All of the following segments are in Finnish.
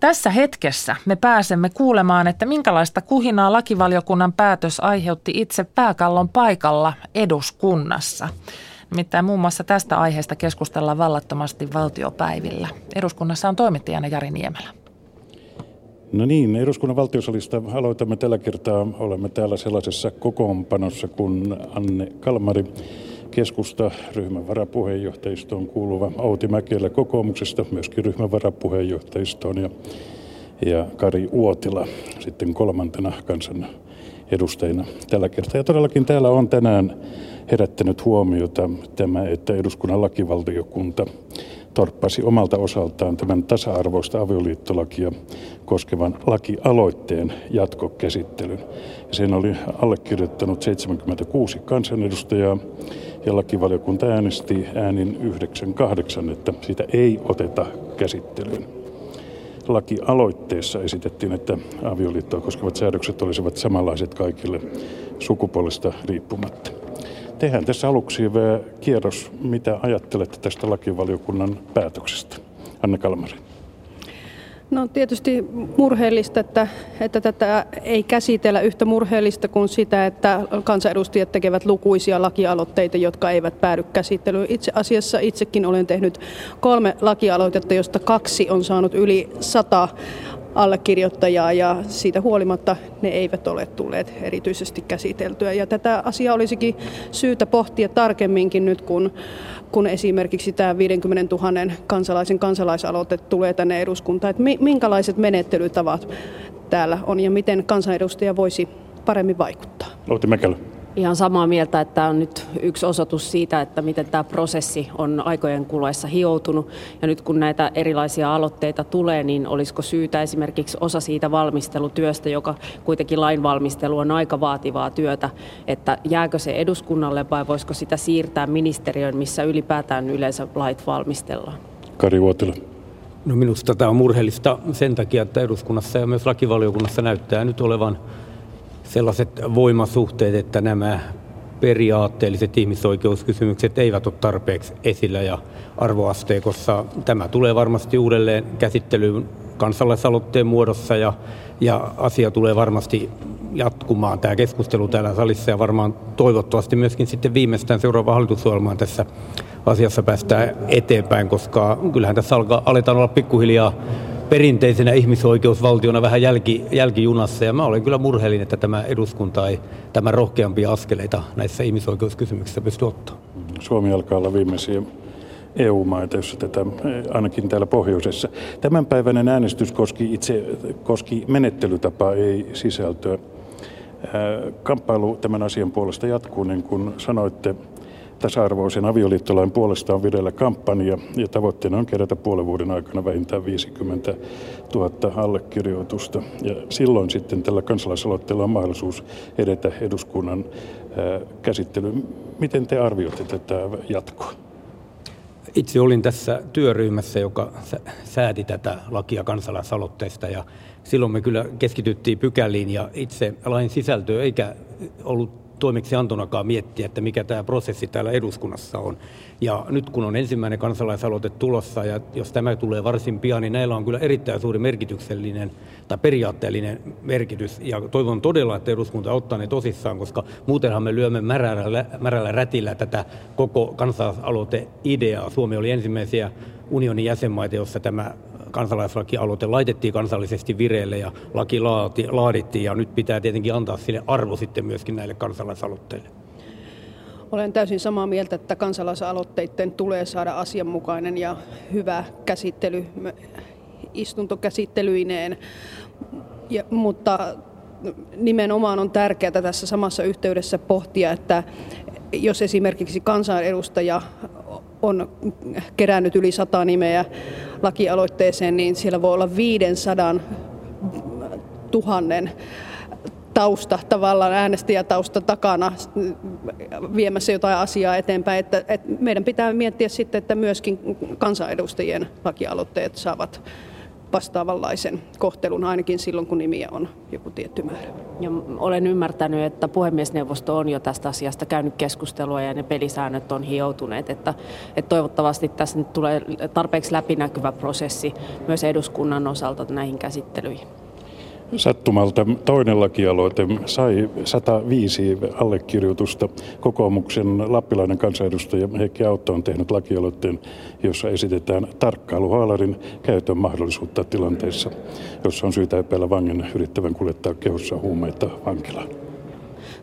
Tässä hetkessä me pääsemme kuulemaan, että minkälaista kuhinaa lakivaliokunnan päätös aiheutti itse pääkallon paikalla eduskunnassa. Nimittäin muun muassa tästä aiheesta keskustellaan vallattomasti valtiopäivillä. Eduskunnassa on toimittajana Jari Niemelä. No niin, eduskunnan valtiosalista aloitamme tällä kertaa. Olemme täällä sellaisessa kokoonpanossa kuin Anne Kalmari, keskusta ryhmän varapuheenjohtajistoon kuuluva Outi Mäkelä kokoomuksesta, myöskin ryhmän varapuheenjohtajistoon ja, ja Kari Uotila sitten kolmantena kansan edustajina tällä kertaa. Ja todellakin täällä on tänään herättänyt huomiota tämä, että eduskunnan lakivaltiokunta torppasi omalta osaltaan tämän tasa-arvoista avioliittolakia koskevan lakialoitteen jatkokäsittelyn. Ja sen oli allekirjoittanut 76 kansanedustajaa ja lakivaliokunta äänesti äänin 9-8, että sitä ei oteta käsittelyyn. Lakialoitteessa esitettiin, että avioliittoa koskevat säädökset olisivat samanlaiset kaikille sukupuolesta riippumatta. Tehdään tässä aluksi kierros. Mitä ajattelette tästä lakivaliokunnan päätöksestä? Anne Kalmari. No tietysti murheellista, että, että tätä ei käsitellä yhtä murheellista kuin sitä, että kansanedustajat tekevät lukuisia lakialoitteita, jotka eivät päädy käsittelyyn. Itse asiassa itsekin olen tehnyt kolme lakialoitetta, josta kaksi on saanut yli sata allekirjoittajaa ja siitä huolimatta ne eivät ole tulleet erityisesti käsiteltyä. Ja tätä asiaa olisikin syytä pohtia tarkemminkin nyt, kun, kun esimerkiksi tämä 50 000 kansalaisen kansalaisaloite tulee tänne eduskuntaan, että minkälaiset menettelytavat täällä on ja miten kansanedustaja voisi paremmin vaikuttaa. Louti Mäkelä ihan samaa mieltä, että tämä on nyt yksi osoitus siitä, että miten tämä prosessi on aikojen kuluessa hioutunut. Ja nyt kun näitä erilaisia aloitteita tulee, niin olisiko syytä esimerkiksi osa siitä valmistelutyöstä, joka kuitenkin lainvalmistelu on aika vaativaa työtä, että jääkö se eduskunnalle vai voisiko sitä siirtää ministeriön, missä ylipäätään yleensä lait valmistellaan? Kari Vuotila. No minusta tämä on murheellista sen takia, että eduskunnassa ja myös lakivaliokunnassa näyttää nyt olevan sellaiset voimasuhteet, että nämä periaatteelliset ihmisoikeuskysymykset eivät ole tarpeeksi esillä ja arvoasteikossa. Tämä tulee varmasti uudelleen käsittelyyn kansalaisaloitteen muodossa ja, ja asia tulee varmasti jatkumaan tämä keskustelu täällä salissa ja varmaan toivottavasti myöskin sitten viimeistään seuraava hallitusohjelmaan tässä asiassa päästään eteenpäin, koska kyllähän tässä alkaa, aletaan olla pikkuhiljaa perinteisenä ihmisoikeusvaltiona vähän jälki, jälkijunassa ja mä olen kyllä murheellinen, että tämä eduskunta ei tämän rohkeampia askeleita näissä ihmisoikeuskysymyksissä pysty ottaa. Suomi alkaa olla viimeisiä EU-maita, jossa tätä ainakin täällä pohjoisessa. Tämänpäiväinen äänestys koski itse koski menettelytapaa, ei sisältöä. Kamppailu tämän asian puolesta jatkuu, niin kuin sanoitte, tasa-arvoisen avioliittolain puolesta on vireillä kampanja ja tavoitteena on kerätä puolen vuoden aikana vähintään 50 000 allekirjoitusta. Ja silloin sitten tällä kansalaisaloitteella on mahdollisuus edetä eduskunnan käsittelyyn. Miten te arvioitte tätä jatkoa? Itse olin tässä työryhmässä, joka sääti tätä lakia kansalaisaloitteesta ja silloin me kyllä keskityttiin pykäliin ja itse lain sisältöä eikä ollut toimeksiantonakaan miettiä, että mikä tämä prosessi täällä eduskunnassa on. Ja nyt kun on ensimmäinen kansalaisaloite tulossa, ja jos tämä tulee varsin pian, niin näillä on kyllä erittäin suuri merkityksellinen tai periaatteellinen merkitys. Ja toivon todella, että eduskunta ottaa ne tosissaan, koska muutenhan me lyömme märällä, märällä rätillä tätä koko kansalaisaloite-ideaa. Suomi oli ensimmäisiä unionin jäsenmaita, jossa tämä kansalaislakialoite laitettiin kansallisesti vireille ja laki laati, laadittiin ja nyt pitää tietenkin antaa sille arvo sitten myöskin näille kansalaisaloitteille. Olen täysin samaa mieltä, että kansalaisaloitteiden tulee saada asianmukainen ja hyvä käsittely istuntokäsittelyineen, ja, mutta nimenomaan on tärkeää tässä samassa yhteydessä pohtia, että jos esimerkiksi kansanedustaja on kerännyt yli sata nimeä lakialoitteeseen, niin siellä voi olla 500 tuhannen tausta, tavallaan äänestäjätausta takana viemässä jotain asiaa eteenpäin. Että, että meidän pitää miettiä sitten, että myöskin kansanedustajien lakialoitteet saavat vastaavanlaisen kohtelun ainakin silloin, kun nimiä on joku tietty määrä. Ja olen ymmärtänyt, että puhemiesneuvosto on jo tästä asiasta käynyt keskustelua ja ne pelisäännöt on hioutuneet, että, että toivottavasti tässä nyt tulee tarpeeksi läpinäkyvä prosessi myös eduskunnan osalta näihin käsittelyihin. Sattumalta toinen lakialoite sai 105 allekirjoitusta. Kokoomuksen lappilainen kansanedustaja Heikki Autto on tehnyt lakialoitteen, jossa esitetään tarkkailuhaalarin käytön mahdollisuutta tilanteissa, jossa on syytä epäillä vangin yrittävän kuljettaa kehossa huumeita vankilaan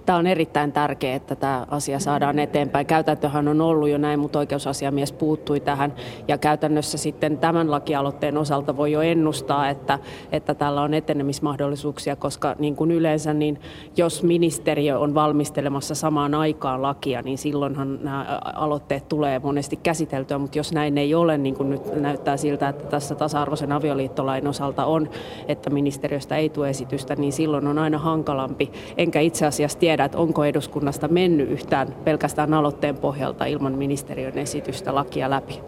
tämä on erittäin tärkeää, että tämä asia saadaan eteenpäin. Käytäntöhän on ollut jo näin, mutta oikeusasiamies puuttui tähän ja käytännössä sitten tämän lakialoitteen osalta voi jo ennustaa, että, että tällä on etenemismahdollisuuksia, koska niin kuin yleensä, niin jos ministeriö on valmistelemassa samaan aikaan lakia, niin silloinhan nämä aloitteet tulee monesti käsiteltyä, mutta jos näin ei ole, niin kuin nyt näyttää siltä, että tässä tasa-arvoisen avioliittolain osalta on, että ministeriöstä ei tule esitystä, niin silloin on aina hankalampi. Enkä itse asiassa tiedä, tiedä, että onko eduskunnasta mennyt yhtään pelkästään aloitteen pohjalta ilman ministeriön esitystä lakia läpi.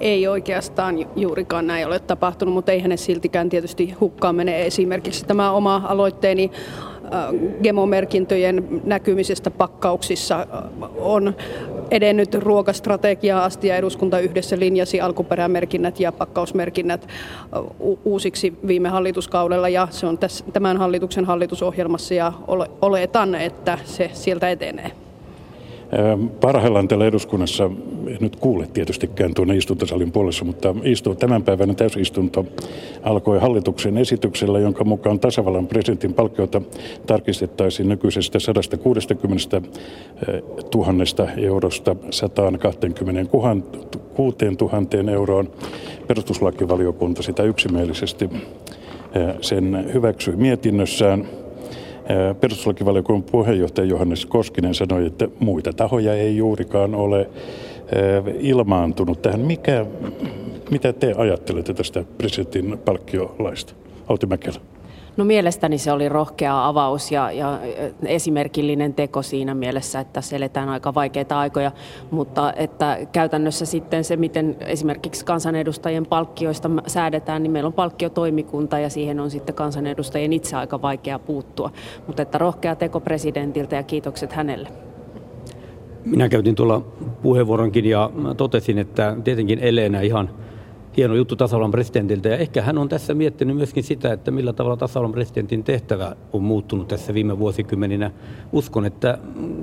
Ei oikeastaan juurikaan näin ole tapahtunut, mutta ei hänen siltikään tietysti hukkaan mene. Esimerkiksi tämä oma aloitteeni gemomerkintöjen näkymisestä pakkauksissa on edennyt ruokastrategiaa asti ja eduskunta yhdessä linjasi alkuperämerkinnät ja pakkausmerkinnät uusiksi viime hallituskaudella ja se on tämän hallituksen hallitusohjelmassa ja oletan, että se sieltä etenee. Parhaillaan täällä eduskunnassa, nyt kuule tietystikään tuonne istuntosalin puolessa, mutta istuu, tämän täysistunto alkoi hallituksen esityksellä, jonka mukaan tasavallan presidentin palkkiota tarkistettaisiin nykyisestä 160 000 eurosta 126 000 euroon. Perustuslakivaliokunta sitä yksimielisesti sen hyväksyi mietinnössään. Perustuslakivaliokunnan puheenjohtaja Johannes Koskinen sanoi, että muita tahoja ei juurikaan ole ilmaantunut tähän. Mikä, mitä te ajattelette tästä presidentin palkkiolaista? Outi Mäkelä. No mielestäni se oli rohkea avaus ja, ja esimerkillinen teko siinä mielessä, että tässä eletään aika vaikeita aikoja, mutta että käytännössä sitten se, miten esimerkiksi kansanedustajien palkkioista säädetään, niin meillä on palkkiotoimikunta ja siihen on sitten kansanedustajien itse aika vaikea puuttua. Mutta että rohkea teko presidentiltä ja kiitokset hänelle. Minä käytin tuolla puheenvuoronkin ja totesin, että tietenkin Elena ihan hieno juttu tasavallan presidentiltä. Ja ehkä hän on tässä miettinyt myöskin sitä, että millä tavalla tasavallan presidentin tehtävä on muuttunut tässä viime vuosikymmeninä. Uskon, että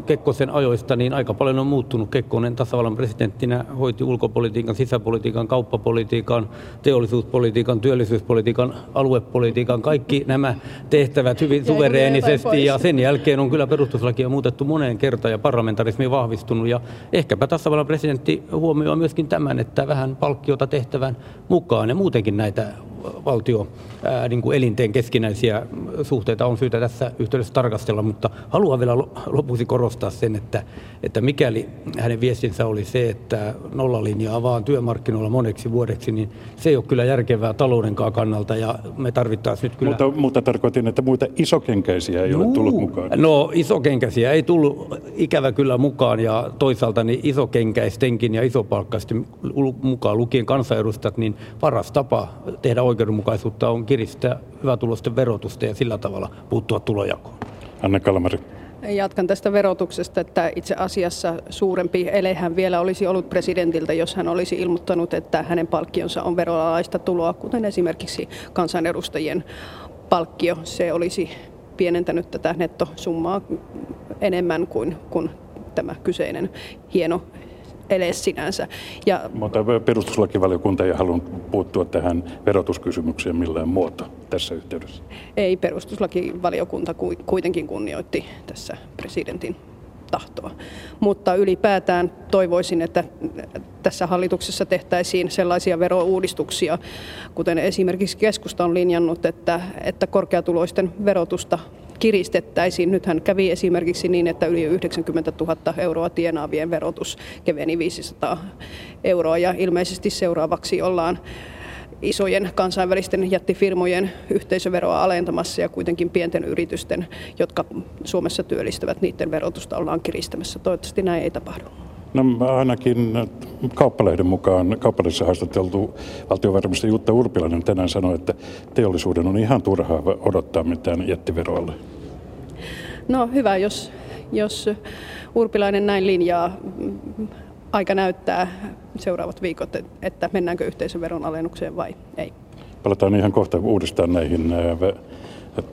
Kekkosen ajoista niin aika paljon on muuttunut. Kekkonen tasavallan presidenttinä hoiti ulkopolitiikan, sisäpolitiikan, kauppapolitiikan, teollisuuspolitiikan, työllisyyspolitiikan, aluepolitiikan, kaikki nämä tehtävät hyvin suvereenisesti. Ja sen jälkeen on kyllä perustuslakia muutettu moneen kertaan ja parlamentarismi vahvistunut. Ja ehkäpä tasavallan presidentti huomioi myöskin tämän, että vähän palkkiota tehtävän mukaan ja muutenkin näitä valtio ää, niin kuin elinten keskinäisiä suhteita on syytä tässä yhteydessä tarkastella, mutta haluan vielä lopuksi korostaa sen, että, että mikäli hänen viestinsä oli se, että nollalinja avaa työmarkkinoilla moneksi vuodeksi, niin se ei ole kyllä järkevää taloudenkaan kannalta ja me tarvittaisiin nyt kyllä... Mutta, mutta tarkoitin, että muita isokenkäisiä ei Juu. ole tullut mukaan. No isokenkäisiä ei tullut ikävä kyllä mukaan ja toisaalta niin isokenkäistenkin ja isopalkkaisten mukaan lukien kansanedustajat, niin paras tapa tehdä oikeudenmukaisuutta on kiristää hyvätulosten verotusta ja sillä tavalla puuttua tulojakoon. Anne Kalmari. Jatkan tästä verotuksesta, että itse asiassa suurempi elehän vielä olisi ollut presidentiltä, jos hän olisi ilmoittanut, että hänen palkkionsa on verolaista tuloa, kuten esimerkiksi kansanedustajien palkkio. Se olisi pienentänyt tätä nettosummaa enemmän kuin, kuin tämä kyseinen hieno ele sinänsä. Ja, Mutta perustuslakivaliokunta ei halunnut puuttua tähän verotuskysymykseen millään muoto tässä yhteydessä. Ei, perustuslakivaliokunta kuitenkin kunnioitti tässä presidentin tahtoa. Mutta ylipäätään toivoisin, että tässä hallituksessa tehtäisiin sellaisia verouudistuksia, kuten esimerkiksi keskusta on linjannut, että, että korkeatuloisten verotusta kiristettäisiin. Nythän kävi esimerkiksi niin, että yli 90 000 euroa tienaavien verotus keveni 500 euroa ja ilmeisesti seuraavaksi ollaan isojen kansainvälisten jättifirmojen yhteisöveroa alentamassa ja kuitenkin pienten yritysten, jotka Suomessa työllistävät, niiden verotusta ollaan kiristämässä. Toivottavasti näin ei tapahdu. No ainakin kauppalehden mukaan, kauppalehdessä haastateltu valtiovarainministeri Jutta Urpilainen tänään sanoi, että teollisuuden on ihan turhaa odottaa mitään jättiveroalle. No hyvä, jos, jos Urpilainen näin linjaa. Aika näyttää seuraavat viikot, että mennäänkö yhteisöveron alennukseen vai ei. Palataan ihan kohta uudestaan näihin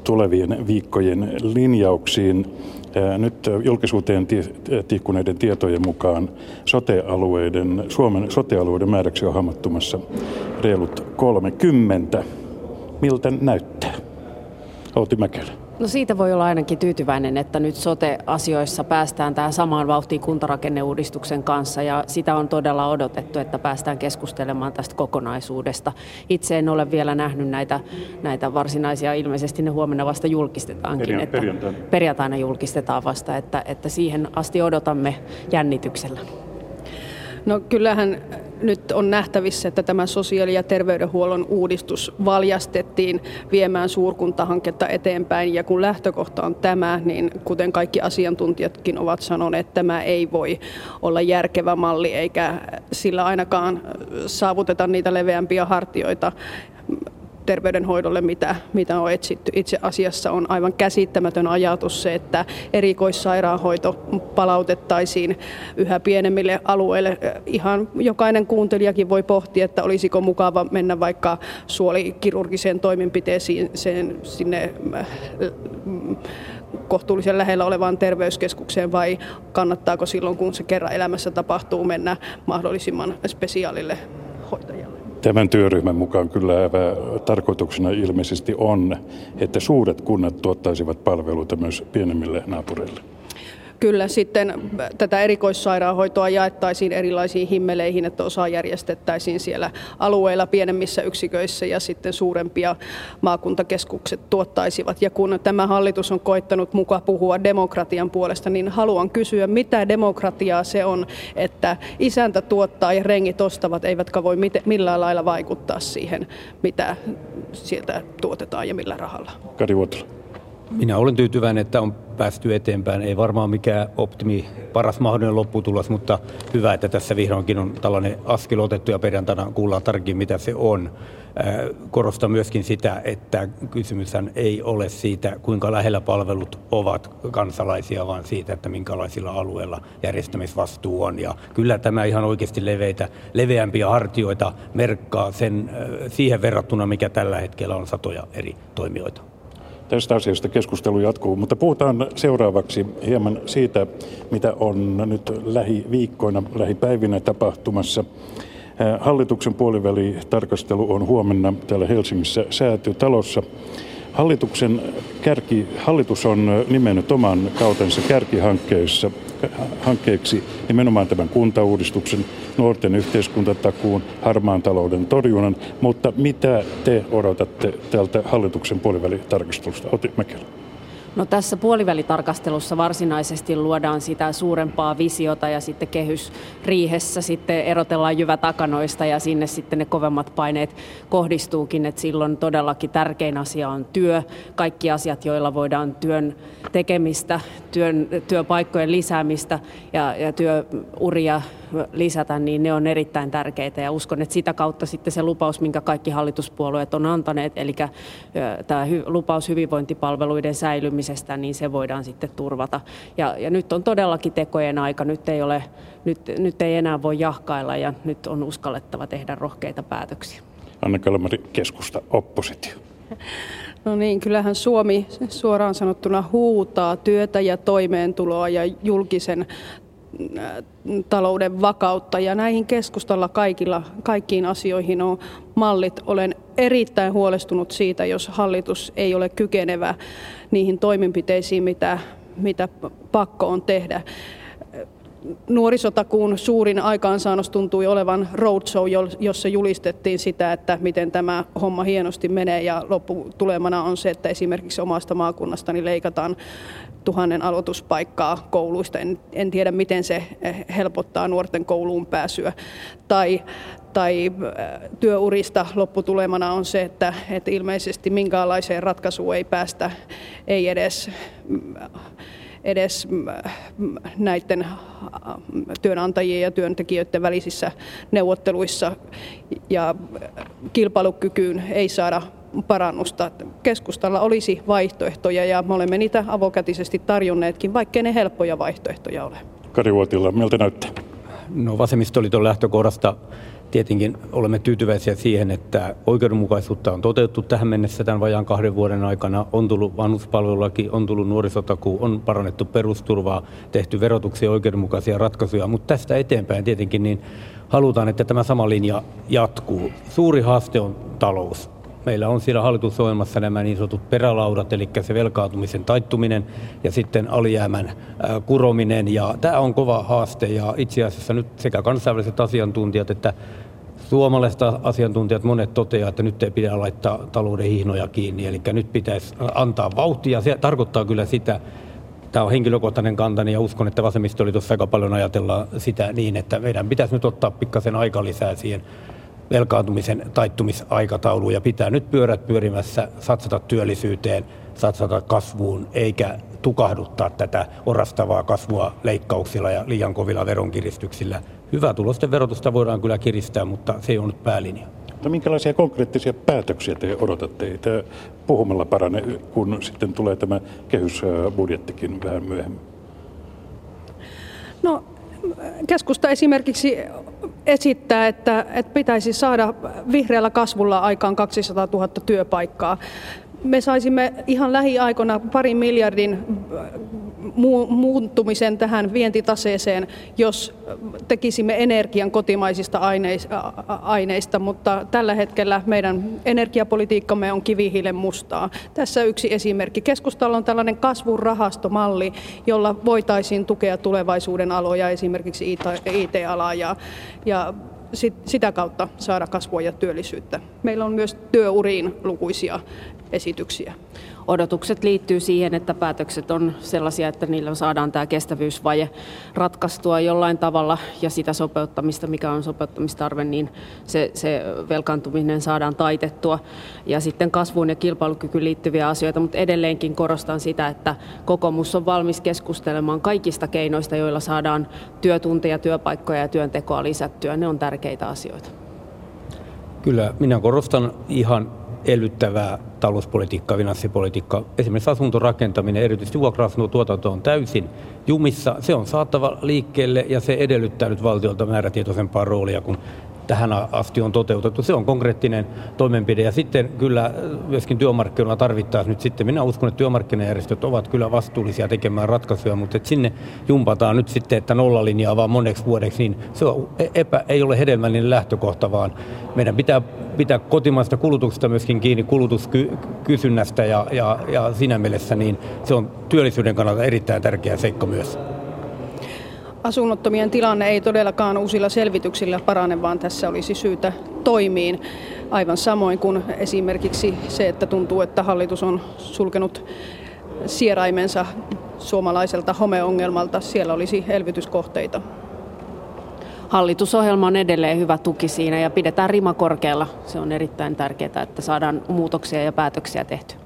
tulevien viikkojen linjauksiin. Nyt julkisuuteen tihkuneiden tietojen mukaan sotealueiden, Suomen sotealueiden määräksi on hammattumassa reilut 30. Miltä näyttää? Outi Mäkelä. No siitä voi olla ainakin tyytyväinen, että nyt sote-asioissa päästään tähän samaan vauhtiin kuntarakenneuudistuksen kanssa ja sitä on todella odotettu, että päästään keskustelemaan tästä kokonaisuudesta. Itse en ole vielä nähnyt näitä, näitä varsinaisia, ilmeisesti ne huomenna vasta julkistetaankin. että perjantaina. perjantaina julkistetaan vasta, että, että siihen asti odotamme jännityksellä. No kyllähän nyt on nähtävissä, että tämä sosiaali- ja terveydenhuollon uudistus valjastettiin viemään suurkuntahanketta eteenpäin. Ja kun lähtökohta on tämä, niin kuten kaikki asiantuntijatkin ovat sanoneet, tämä ei voi olla järkevä malli, eikä sillä ainakaan saavuteta niitä leveämpiä hartioita terveydenhoidolle, mitä, mitä on etsitty. Itse asiassa on aivan käsittämätön ajatus se, että erikoissairaanhoito palautettaisiin yhä pienemmille alueille. Ihan jokainen kuuntelijakin voi pohtia, että olisiko mukava mennä vaikka suolikirurgiseen toimenpiteisiin sen, sinne mm, kohtuullisen lähellä olevaan terveyskeskukseen vai kannattaako silloin, kun se kerran elämässä tapahtuu, mennä mahdollisimman spesiaalille hoitajalle? Tämän työryhmän mukaan kyllä tarkoituksena ilmeisesti on, että suuret kunnat tuottaisivat palveluita myös pienemmille naapureille. Kyllä sitten tätä erikoissairaanhoitoa jaettaisiin erilaisiin himmeleihin, että osa järjestettäisiin siellä alueilla pienemmissä yksiköissä ja sitten suurempia maakuntakeskukset tuottaisivat. Ja kun tämä hallitus on koittanut mukaan puhua demokratian puolesta, niin haluan kysyä, mitä demokratiaa se on, että isäntä tuottaa ja rengit ostavat, eivätkä voi millään lailla vaikuttaa siihen, mitä sieltä tuotetaan ja millä rahalla. Kari Vuotila. Minä olen tyytyväinen, että on päästy eteenpäin. Ei varmaan mikään optimi, paras mahdollinen lopputulos, mutta hyvä, että tässä vihdoinkin on tällainen askel otettu ja perjantaina kuullaan tarkemmin, mitä se on. Korostan myöskin sitä, että kysymyshän ei ole siitä, kuinka lähellä palvelut ovat kansalaisia, vaan siitä, että minkälaisilla alueilla järjestämisvastuu on. Ja kyllä tämä ihan oikeasti leveitä, leveämpiä hartioita merkkaa sen, siihen verrattuna, mikä tällä hetkellä on satoja eri toimijoita. Tästä asiasta keskustelu jatkuu, mutta puhutaan seuraavaksi hieman siitä, mitä on nyt lähiviikkoina, lähipäivinä tapahtumassa. Hallituksen puolivälitarkastelu on huomenna täällä Helsingissä säätytalossa. Hallituksen kärki, hallitus on nimennyt oman kautensa kärkihankkeissa hankkeeksi nimenomaan tämän kuntauudistuksen, nuorten yhteiskuntatakuun, harmaan talouden torjunnan, mutta mitä te odotatte tältä hallituksen puolivälitarkastelusta? Oti Mäkelä. No tässä puolivälitarkastelussa varsinaisesti luodaan sitä suurempaa visiota ja sitten kehysriihessä sitten erotellaan jyvä takanoista ja sinne sitten ne kovemmat paineet kohdistuukin, että silloin todellakin tärkein asia on työ, kaikki asiat, joilla voidaan työn tekemistä, työn, työpaikkojen lisäämistä ja, ja työuria lisätä, niin ne on erittäin tärkeitä ja uskon, että sitä kautta sitten se lupaus, minkä kaikki hallituspuolueet on antaneet, eli tämä lupaus hyvinvointipalveluiden säilymisestä, niin se voidaan sitten turvata. Ja, ja nyt on todellakin tekojen aika, nyt ei, ole, nyt, nyt ei enää voi jahkailla ja nyt on uskallettava tehdä rohkeita päätöksiä. Anna Kalmari, keskusta, oppositio. No niin, kyllähän Suomi suoraan sanottuna huutaa työtä ja toimeentuloa ja julkisen talouden vakautta ja näihin keskustalla kaikilla, kaikkiin asioihin on mallit. Olen erittäin huolestunut siitä, jos hallitus ei ole kykenevä niihin toimenpiteisiin, mitä, mitä pakko on tehdä nuorisotakuun suurin aikaansaannos tuntui olevan roadshow, jossa julistettiin sitä, että miten tämä homma hienosti menee ja lopputulemana on se, että esimerkiksi omasta maakunnastani leikataan tuhannen aloituspaikkaa kouluista. En, en tiedä, miten se helpottaa nuorten kouluun pääsyä. Tai, tai äh, työurista lopputulemana on se, että, että ilmeisesti minkäänlaiseen ratkaisuun ei päästä, ei edes edes näiden työnantajien ja työntekijöiden välisissä neuvotteluissa ja kilpailukykyyn ei saada parannusta. Keskustalla olisi vaihtoehtoja ja me olemme niitä avokätisesti tarjonneetkin, vaikkei ne helppoja vaihtoehtoja ole. Kari Vuotila, miltä näyttää? No vasemmistoliiton lähtökohdasta tietenkin olemme tyytyväisiä siihen, että oikeudenmukaisuutta on toteutettu tähän mennessä tämän vajaan kahden vuoden aikana. On tullut vanhuspalvelulaki, on tullut nuorisotakuu, on parannettu perusturvaa, tehty verotuksia oikeudenmukaisia ratkaisuja, mutta tästä eteenpäin tietenkin niin halutaan, että tämä sama linja jatkuu. Suuri haaste on talous. Meillä on siellä hallitusohjelmassa nämä niin sanotut perälaudat, eli se velkaantumisen taittuminen ja sitten alijäämän kurominen. Ja tämä on kova haaste ja itse asiassa nyt sekä kansainväliset asiantuntijat että suomalaiset asiantuntijat monet toteavat, että nyt ei pidä laittaa talouden hihnoja kiinni, eli nyt pitäisi antaa vauhtia. Se tarkoittaa kyllä sitä, tämä on henkilökohtainen kantani ja uskon, että vasemmistoliitossa aika paljon ajatellaan sitä niin, että meidän pitäisi nyt ottaa pikkasen aika lisää siihen velkaantumisen taittumisaikatauluun ja pitää nyt pyörät pyörimässä, satsata työllisyyteen, satsata kasvuun, eikä tukahduttaa tätä orastavaa kasvua leikkauksilla ja liian kovilla veronkiristyksillä. Hyvää tulosten verotusta voidaan kyllä kiristää, mutta se ei ole nyt päälinja. No minkälaisia konkreettisia päätöksiä te odotatte? Ei tämä puhumalla parane, kun sitten tulee tämä kehysbudjettikin vähän myöhemmin. No keskusta esimerkiksi esittää, että, että pitäisi saada vihreällä kasvulla aikaan 200 000 työpaikkaa. Me saisimme ihan lähiaikoina parin miljardin muuttumisen tähän vientitaseeseen, jos tekisimme energian kotimaisista aineista, mutta tällä hetkellä meidän energiapolitiikkamme on kivihiilen mustaa. Tässä yksi esimerkki. Keskustalla on tällainen kasvurahastomalli, jolla voitaisiin tukea tulevaisuuden aloja, esimerkiksi IT-alaa ja, ja sitä kautta saada kasvua ja työllisyyttä. Meillä on myös työuriin lukuisia esityksiä odotukset liittyy siihen, että päätökset on sellaisia, että niillä saadaan tämä kestävyysvaje ratkaistua jollain tavalla ja sitä sopeuttamista, mikä on sopeuttamistarve, niin se, se velkaantuminen saadaan taitettua. Ja sitten kasvuun ja kilpailukykyyn liittyviä asioita, mutta edelleenkin korostan sitä, että kokoomus on valmis keskustelemaan kaikista keinoista, joilla saadaan työtunteja, työpaikkoja ja työntekoa lisättyä. Ne on tärkeitä asioita. Kyllä, minä korostan ihan elvyttävää talouspolitiikkaa, finanssipolitiikkaa. Esimerkiksi asuntorakentaminen, erityisesti vuokra tuotanto on täysin jumissa. Se on saatava liikkeelle ja se edellyttää nyt valtiolta määrätietoisempaa roolia, kun tähän asti on toteutettu. Se on konkreettinen toimenpide ja sitten kyllä myöskin työmarkkinoilla tarvittaisiin nyt sitten. Minä uskon, että työmarkkinajärjestöt ovat kyllä vastuullisia tekemään ratkaisuja, mutta että sinne jumpataan nyt sitten, että nollalinjaa vaan moneksi vuodeksi, niin se on e- epä, ei ole hedelmällinen lähtökohta, vaan meidän pitää pitää kotimaista kulutuksesta myöskin kiinni kulutuskysynnästä ja, ja, ja siinä mielessä niin se on työllisyyden kannalta erittäin tärkeä seikka myös. Asunnottomien tilanne ei todellakaan uusilla selvityksillä parane, vaan tässä olisi syytä toimiin. Aivan samoin kuin esimerkiksi se, että tuntuu, että hallitus on sulkenut sieraimensa suomalaiselta homeongelmalta. Siellä olisi elvytyskohteita. Hallitusohjelma on edelleen hyvä tuki siinä ja pidetään rima korkealla. Se on erittäin tärkeää, että saadaan muutoksia ja päätöksiä tehty.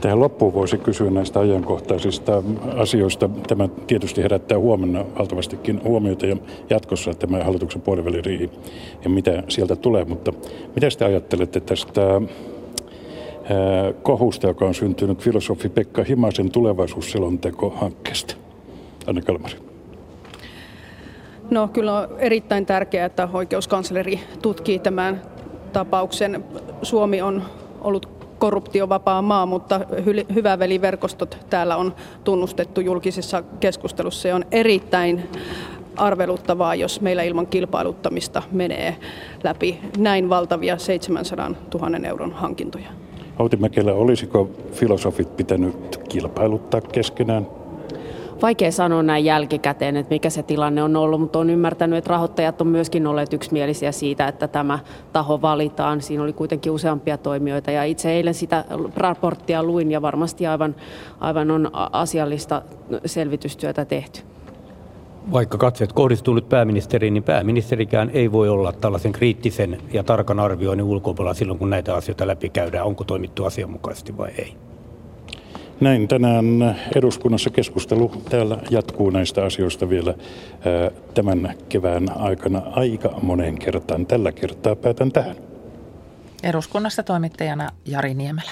Tähän loppuun voisi kysyä näistä ajankohtaisista asioista. Tämä tietysti herättää huomenna valtavastikin huomiota ja jatkossa tämä hallituksen puoliväliriihi ja mitä sieltä tulee. Mutta mitä te ajattelette tästä kohusta, joka on syntynyt filosofi Pekka Himasen tulevaisuusselonteko-hankkeesta? Anne Kalmari. No kyllä on erittäin tärkeää, että oikeuskansleri tutkii tämän tapauksen. Suomi on ollut korruptiovapaa maa, mutta hy- hyväveliverkostot täällä on tunnustettu julkisessa keskustelussa ja on erittäin arveluttavaa, jos meillä ilman kilpailuttamista menee läpi näin valtavia 700 000 euron hankintoja. Outi Mäkelä, olisiko filosofit pitänyt kilpailuttaa keskenään? Vaikea sanoa näin jälkikäteen, että mikä se tilanne on ollut, mutta on ymmärtänyt, että rahoittajat on myöskin olleet yksimielisiä siitä, että tämä taho valitaan. Siinä oli kuitenkin useampia toimijoita ja itse eilen sitä raporttia luin ja varmasti aivan, aivan on asiallista selvitystyötä tehty. Vaikka katseet kohdistuu nyt pääministeriin, niin pääministerikään ei voi olla tällaisen kriittisen ja tarkan arvioinnin ulkopuolella silloin, kun näitä asioita läpikäydään, onko toimittu asianmukaisesti vai ei. Näin tänään eduskunnassa keskustelu täällä jatkuu näistä asioista vielä tämän kevään aikana aika monen kertaan. Tällä kertaa päätän tähän. Eduskunnassa toimittajana Jari Niemelä.